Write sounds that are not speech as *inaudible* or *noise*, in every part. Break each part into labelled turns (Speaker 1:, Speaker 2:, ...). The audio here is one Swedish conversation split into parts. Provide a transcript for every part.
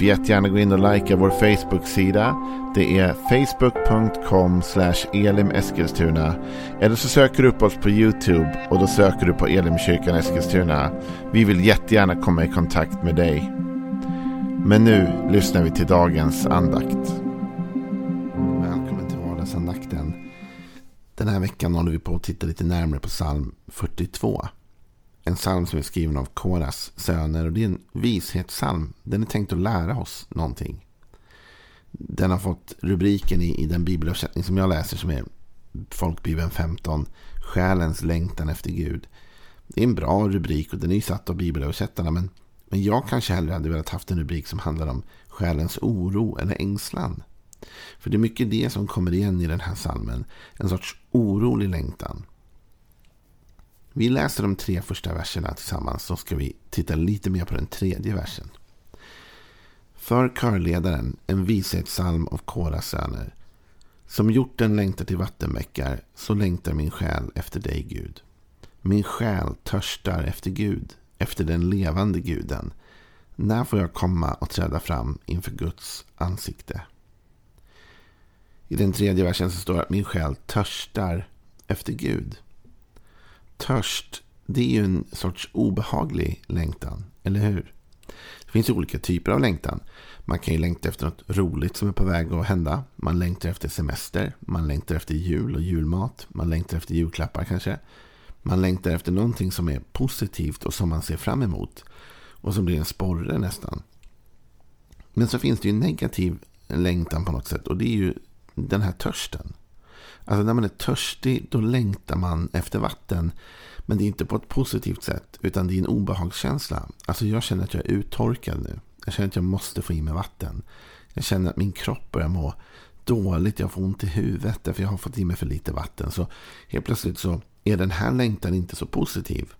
Speaker 1: Du får jättegärna gå in och likea vår Facebook-sida. Det är facebook.com elimeskilstuna. Eller så söker du upp oss på YouTube och då söker du på Elimkyrkan Eskilstuna. Vi vill jättegärna komma i kontakt med dig. Men nu lyssnar vi till dagens andakt. Välkommen till vardagsandakten. Den här veckan håller vi på att titta lite närmare på psalm 42. En psalm som är skriven av Koras söner. Och det är en vishetssalm. Den är tänkt att lära oss någonting. Den har fått rubriken i, i den bibelöversättning som jag läser som är Folkbibeln 15. Själens längtan efter Gud. Det är en bra rubrik och den är satt av bibelöversättarna. Men, men jag kanske hellre hade velat haft en rubrik som handlar om själens oro eller ängslan. För det är mycket det som kommer igen i den här salmen. En sorts orolig längtan. Vi läser de tre första verserna tillsammans så ska vi titta lite mer på den tredje versen. För körledaren en vishetssalm av Koras söner. Som hjorten längtar till vattenbäckar så längtar min själ efter dig Gud. Min själ törstar efter Gud, efter den levande guden. När får jag komma och träda fram inför Guds ansikte? I den tredje versen så står det att min själ törstar efter Gud törst, det är ju en sorts obehaglig längtan, eller hur? Det finns olika typer av längtan. Man kan ju längta efter något roligt som är på väg att hända. Man längtar efter semester. Man längtar efter jul och julmat. Man längtar efter julklappar kanske. Man längtar efter någonting som är positivt och som man ser fram emot. Och som blir en sporre nästan. Men så finns det ju en negativ längtan på något sätt. Och det är ju den här törsten. Alltså när man är törstig då längtar man efter vatten. Men det är inte på ett positivt sätt utan det är en obehagskänsla. Alltså jag känner att jag är uttorkad nu. Jag känner att jag måste få i mig vatten. Jag känner att min kropp börjar må dåligt. Jag får ont i huvudet därför jag har fått i mig för lite vatten. Så helt plötsligt så är den här längtan inte så positiv.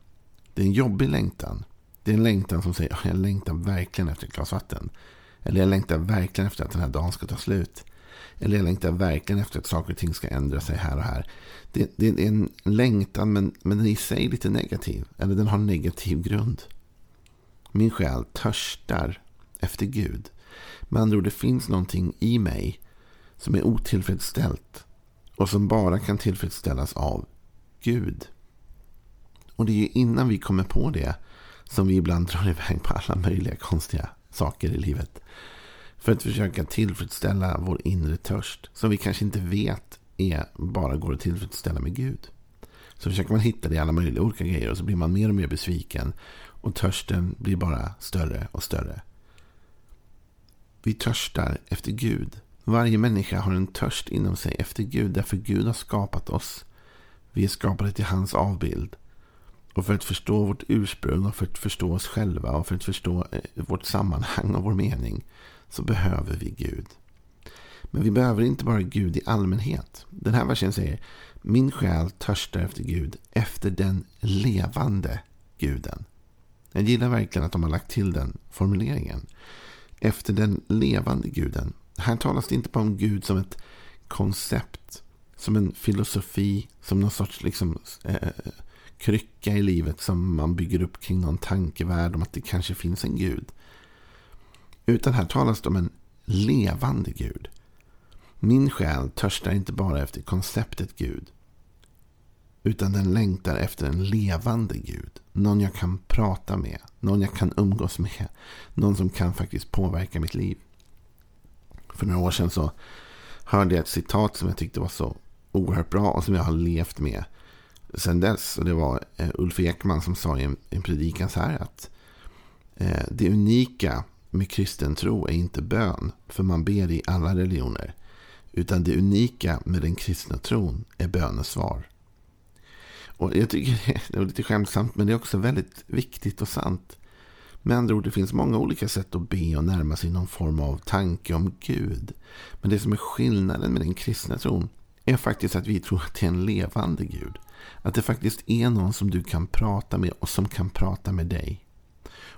Speaker 1: Det är en jobbig längtan. Det är en längtan som säger jag längtar verkligen efter ett glas vatten. Eller jag längtar verkligen efter att den här dagen ska ta slut. Eller jag längtar verkligen efter att saker och ting ska ändra sig här och här. Det, det är en längtan men, men den är i sig lite negativ. Eller den har en negativ grund. Min själ törstar efter Gud. Med andra ord, det finns någonting i mig som är otillfredsställt. Och som bara kan tillfredsställas av Gud. Och det är ju innan vi kommer på det som vi ibland drar iväg på alla möjliga konstiga saker i livet. För att försöka tillfredsställa vår inre törst. Som vi kanske inte vet är bara går att tillfredsställa med Gud. Så försöker man hitta det i alla möjliga olika grejer. Och så blir man mer och mer besviken. Och törsten blir bara större och större. Vi törstar efter Gud. Varje människa har en törst inom sig efter Gud. Därför Gud har skapat oss. Vi är skapade till hans avbild. Och för att förstå vårt ursprung och för att förstå oss själva och för att förstå eh, vårt sammanhang och vår mening så behöver vi Gud. Men vi behöver inte bara Gud i allmänhet. Den här versen säger Min själ törstar efter Gud, efter den levande guden. Jag gillar verkligen att de har lagt till den formuleringen. Efter den levande guden. Här talas det inte bara om Gud som ett koncept. Som en filosofi. Som någon sorts liksom, eh, eh krycka i livet som man bygger upp kring någon tankevärld om att det kanske finns en gud. Utan här talas det om en levande Gud. Min själ törstar inte bara efter konceptet Gud. Utan den längtar efter en levande Gud. Någon jag kan prata med. Någon jag kan umgås med. Någon som kan faktiskt påverka mitt liv. För några år sedan så hörde jag ett citat som jag tyckte var så oerhört bra och som jag har levt med sedan dess. Och det var eh, Ulf Ekman som sa i en, predikan så här att eh, det unika med kristen tro är inte bön, för man ber i alla religioner. Utan det unika med den kristna tron är bönesvar. Och jag tycker *laughs* det är lite skämtsamt, men det är också väldigt viktigt och sant. Med andra ord, det finns många olika sätt att be och närma sig någon form av tanke om Gud. Men det som är skillnaden med den kristna tron är faktiskt att vi tror att det är en levande Gud. Att det faktiskt är någon som du kan prata med och som kan prata med dig.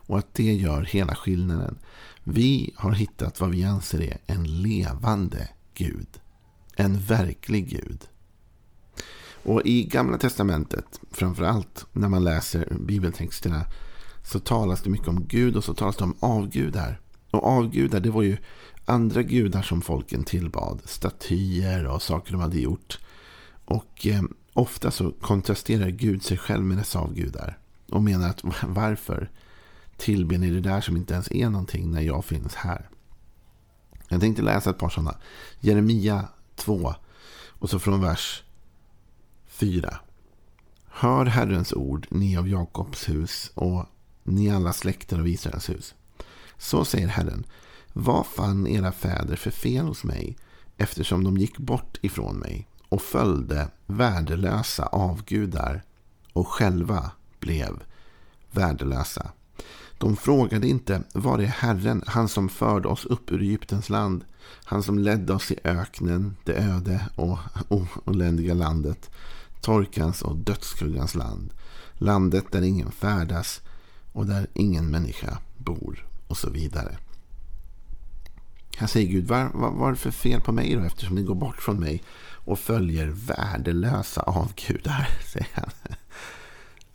Speaker 1: Och att det gör hela skillnaden. Vi har hittat vad vi anser är en levande Gud. En verklig Gud. Och i Gamla Testamentet, framförallt när man läser bibeltexterna, så talas det mycket om Gud och så talas det om avgudar. Och avgudar, det var ju andra gudar som folken tillbad. Statyer och saker de hade gjort. Och eh, ofta så kontrasterar Gud sig själv med dessa avgudar. Och menar att *laughs* varför tillber ni det där som inte ens är någonting när jag finns här? Jag tänkte läsa ett par sådana. Jeremia 2. Och så från vers 4. Hör Herrens ord, ni av Jakobs hus och ni alla släkter av Israels hus. Så säger Herren. Vad fann era fäder för fel hos mig eftersom de gick bort ifrån mig och följde värdelösa avgudar och själva blev värdelösa. De frågade inte var är Herren, han som förde oss upp ur Egyptens land, han som ledde oss i öknen, det öde och oländiga landet, torkans och dödsskuggans land, landet där ingen färdas och där ingen människa bor och så vidare. Han säger Gud, vad var, var det för fel på mig då eftersom ni går bort från mig och följer värdelösa avgudar, *laughs* säger han.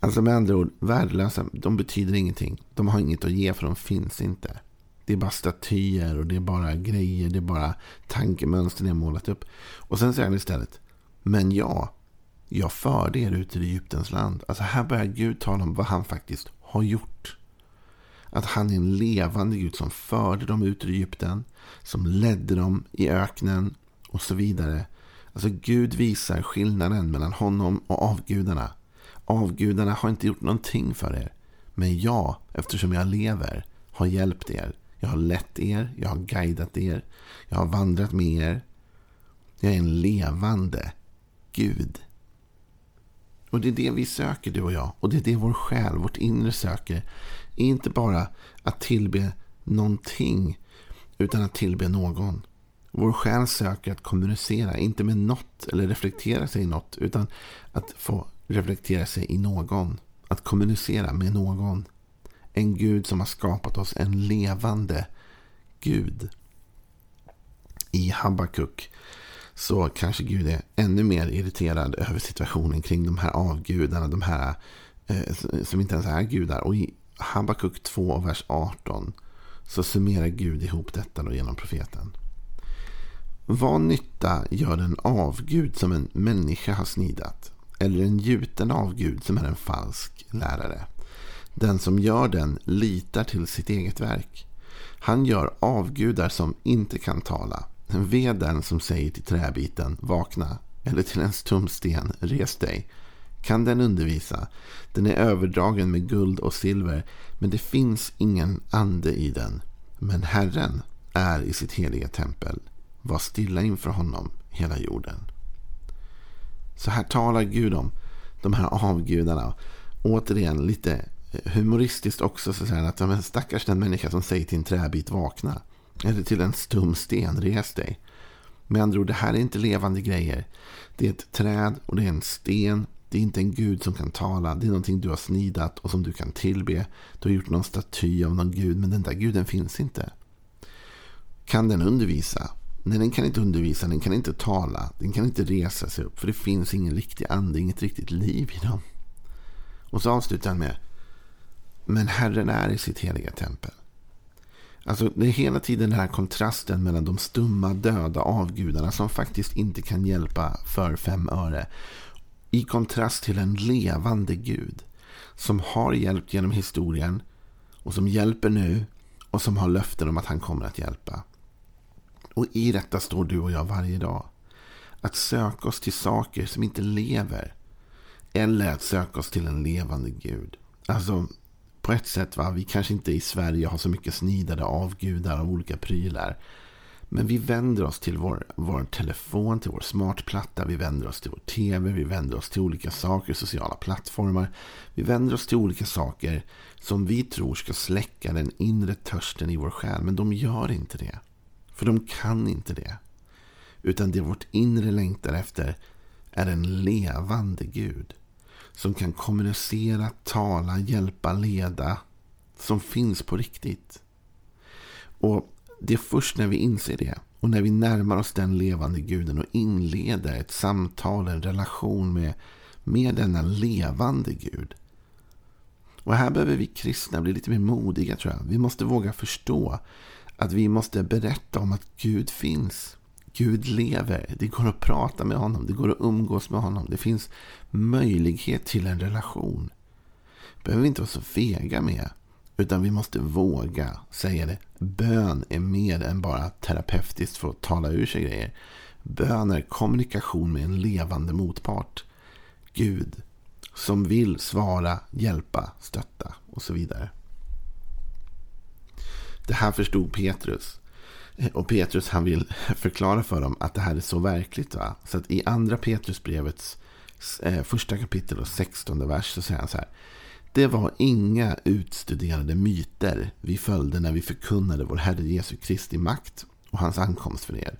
Speaker 1: Alltså med andra ord, värdelösa, de betyder ingenting. De har inget att ge för de finns inte. Det är bara statyer och det är bara grejer, det är bara tankemönster ni har målat upp. Och sen säger han istället, men ja, jag förde er ut i Egyptens land. Alltså här börjar Gud tala om vad han faktiskt har gjort. Att han är en levande Gud som förde dem ut ur Egypten. Som ledde dem i öknen och så vidare. Alltså Gud visar skillnaden mellan honom och avgudarna. Avgudarna har inte gjort någonting för er. Men jag, eftersom jag lever, har hjälpt er. Jag har lett er, jag har guidat er, jag har vandrat med er. Jag är en levande Gud. Och det är det vi söker, du och jag. Och det är det vår själ, vårt inre söker. Inte bara att tillbe någonting, utan att tillbe någon. Vår själ söker att kommunicera, inte med något eller reflektera sig i något, utan att få reflektera sig i någon. Att kommunicera med någon. En Gud som har skapat oss, en levande Gud. I Habakuk så kanske Gud är ännu mer irriterad över situationen kring de här avgudarna, de här eh, som inte ens är gudar. Och i Habakuk 2, vers 18 så summerar Gud ihop detta då genom profeten. Vad nytta gör en avgud som en människa har snidat? Eller en gjuten avgud som är en falsk lärare? Den som gör den litar till sitt eget verk. Han gör avgudar som inte kan tala. Ve den som säger till träbiten vakna eller till en stum sten res dig. Kan den undervisa? Den är överdragen med guld och silver men det finns ingen ande i den. Men Herren är i sitt heliga tempel. Var stilla inför honom hela jorden. Så här talar Gud om de här avgudarna. Återigen lite eh, humoristiskt också så här att men stackars den människa som säger till en träbit vakna. Eller till en stum sten, res dig. Med andra ord, det här är inte levande grejer. Det är ett träd och det är en sten. Det är inte en gud som kan tala. Det är någonting du har snidat och som du kan tillbe. Du har gjort någon staty av någon gud, men den där guden finns inte. Kan den undervisa? Nej, den kan inte undervisa, den kan inte tala, den kan inte resa sig upp. För det finns ingen riktig ande, inget riktigt liv i dem. Och så avslutar han med Men Herren är i sitt heliga tempel. Alltså det är hela tiden den här kontrasten mellan de stumma döda avgudarna som faktiskt inte kan hjälpa för fem öre. I kontrast till en levande Gud som har hjälpt genom historien och som hjälper nu och som har löften om att han kommer att hjälpa. Och i detta står du och jag varje dag. Att söka oss till saker som inte lever. Eller att söka oss till en levande Gud. Alltså på ett sätt. Va? Vi kanske inte i Sverige har så mycket snidade avgudar av olika prylar. Men vi vänder oss till vår, vår telefon, till vår smartplatta, vi vänder oss till vår tv, vi vänder oss till olika saker, sociala plattformar. Vi vänder oss till olika saker som vi tror ska släcka den inre törsten i vår själ. Men de gör inte det. För de kan inte det. Utan det vårt inre längtar efter är en levande Gud. Som kan kommunicera, tala, hjälpa, leda. Som finns på riktigt. Och det är först när vi inser det och när vi närmar oss den levande guden och inleder ett samtal, en relation med, med denna levande Gud. Och här behöver vi kristna bli lite mer modiga tror jag. Vi måste våga förstå att vi måste berätta om att Gud finns. Gud lever. Det går att prata med honom. Det går att umgås med honom. Det finns möjlighet till en relation. behöver vi inte vara så fega med. Utan vi måste våga säga det. Bön är mer än bara terapeutiskt för att tala ur sig grejer. Bön är kommunikation med en levande motpart. Gud som vill svara, hjälpa, stötta och så vidare. Det här förstod Petrus. Eh, och Petrus han vill *laughs* förklara för dem att det här är så verkligt. Va? Så att i andra Petrusbrevets eh, första kapitel och sextonde vers så säger han så här. Det var inga utstuderade myter vi följde när vi förkunnade vår Herre Jesu Kristi makt och hans ankomst för er.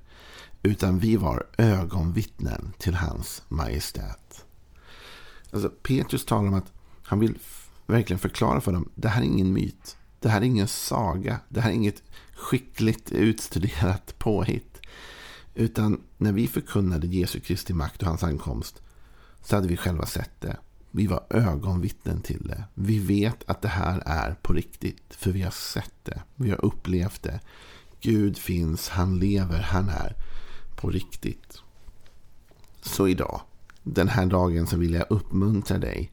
Speaker 1: Utan vi var ögonvittnen till hans majestät. Alltså Petrus talar om att han vill verkligen förklara för dem. Det här är ingen myt. Det här är ingen saga. Det här är inget skickligt utstuderat *laughs* påhitt. Utan när vi förkunnade Jesu Kristi makt och hans ankomst så hade vi själva sett det. Vi var ögonvittnen till det. Vi vet att det här är på riktigt. För vi har sett det. Vi har upplevt det. Gud finns, han lever, han är på riktigt. Så idag, den här dagen så vill jag uppmuntra dig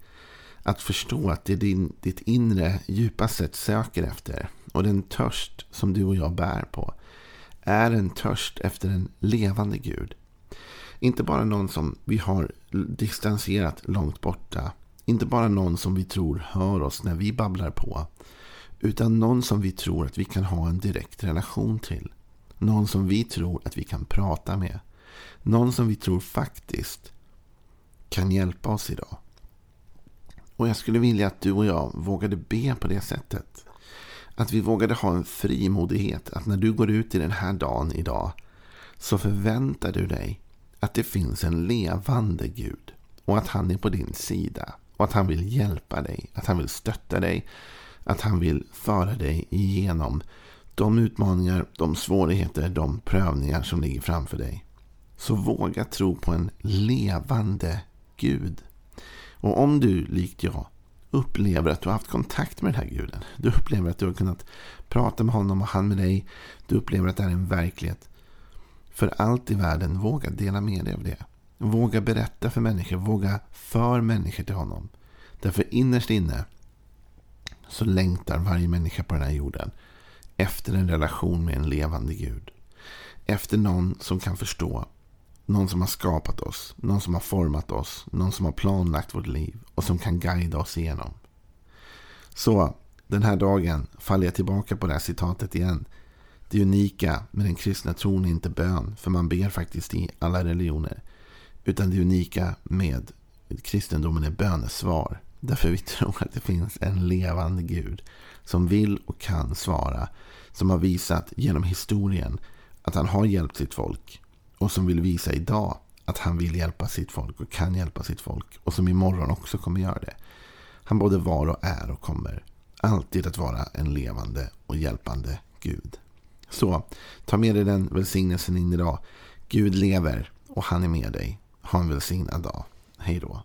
Speaker 1: att förstå att det din, ditt inre djupast sett söker efter och den törst som du och jag bär på är en törst efter en levande Gud. Inte bara någon som vi har distanserat långt borta. Inte bara någon som vi tror hör oss när vi babblar på. Utan någon som vi tror att vi kan ha en direkt relation till. Någon som vi tror att vi kan prata med. Någon som vi tror faktiskt kan hjälpa oss idag. Och jag skulle vilja att du och jag vågade be på det sättet. Att vi vågade ha en frimodighet. Att när du går ut i den här dagen idag. Så förväntar du dig att det finns en levande Gud. Och att han är på din sida. Och att han vill hjälpa dig. Att han vill stötta dig. Att han vill föra dig igenom de utmaningar, de svårigheter, de prövningar som ligger framför dig. Så våga tro på en levande Gud. Och om du, likt jag, upplever att du har haft kontakt med den här guden. Du upplever att du har kunnat prata med honom och han med dig. Du upplever att det här är en verklighet. För allt i världen, våga dela med dig av det. Våga berätta för människor, våga för människor till honom. Därför innerst inne så längtar varje människa på den här jorden efter en relation med en levande Gud. Efter någon som kan förstå någon som har skapat oss, någon som har format oss, någon som har planlagt vårt liv och som kan guida oss igenom. Så den här dagen faller jag tillbaka på det här citatet igen. Det unika med den kristna tron är inte bön, för man ber faktiskt i alla religioner. Utan det unika med kristendomen är bönesvar. Därför vi tror att det finns en levande Gud som vill och kan svara. Som har visat genom historien att han har hjälpt sitt folk och som vill visa idag att han vill hjälpa sitt folk och kan hjälpa sitt folk. Och som imorgon också kommer göra det. Han både var och är och kommer alltid att vara en levande och hjälpande Gud. Så ta med dig den välsignelsen in idag. Gud lever och han är med dig. Ha en välsignad dag. Hej då.